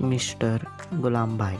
Mister गुलाम भाई।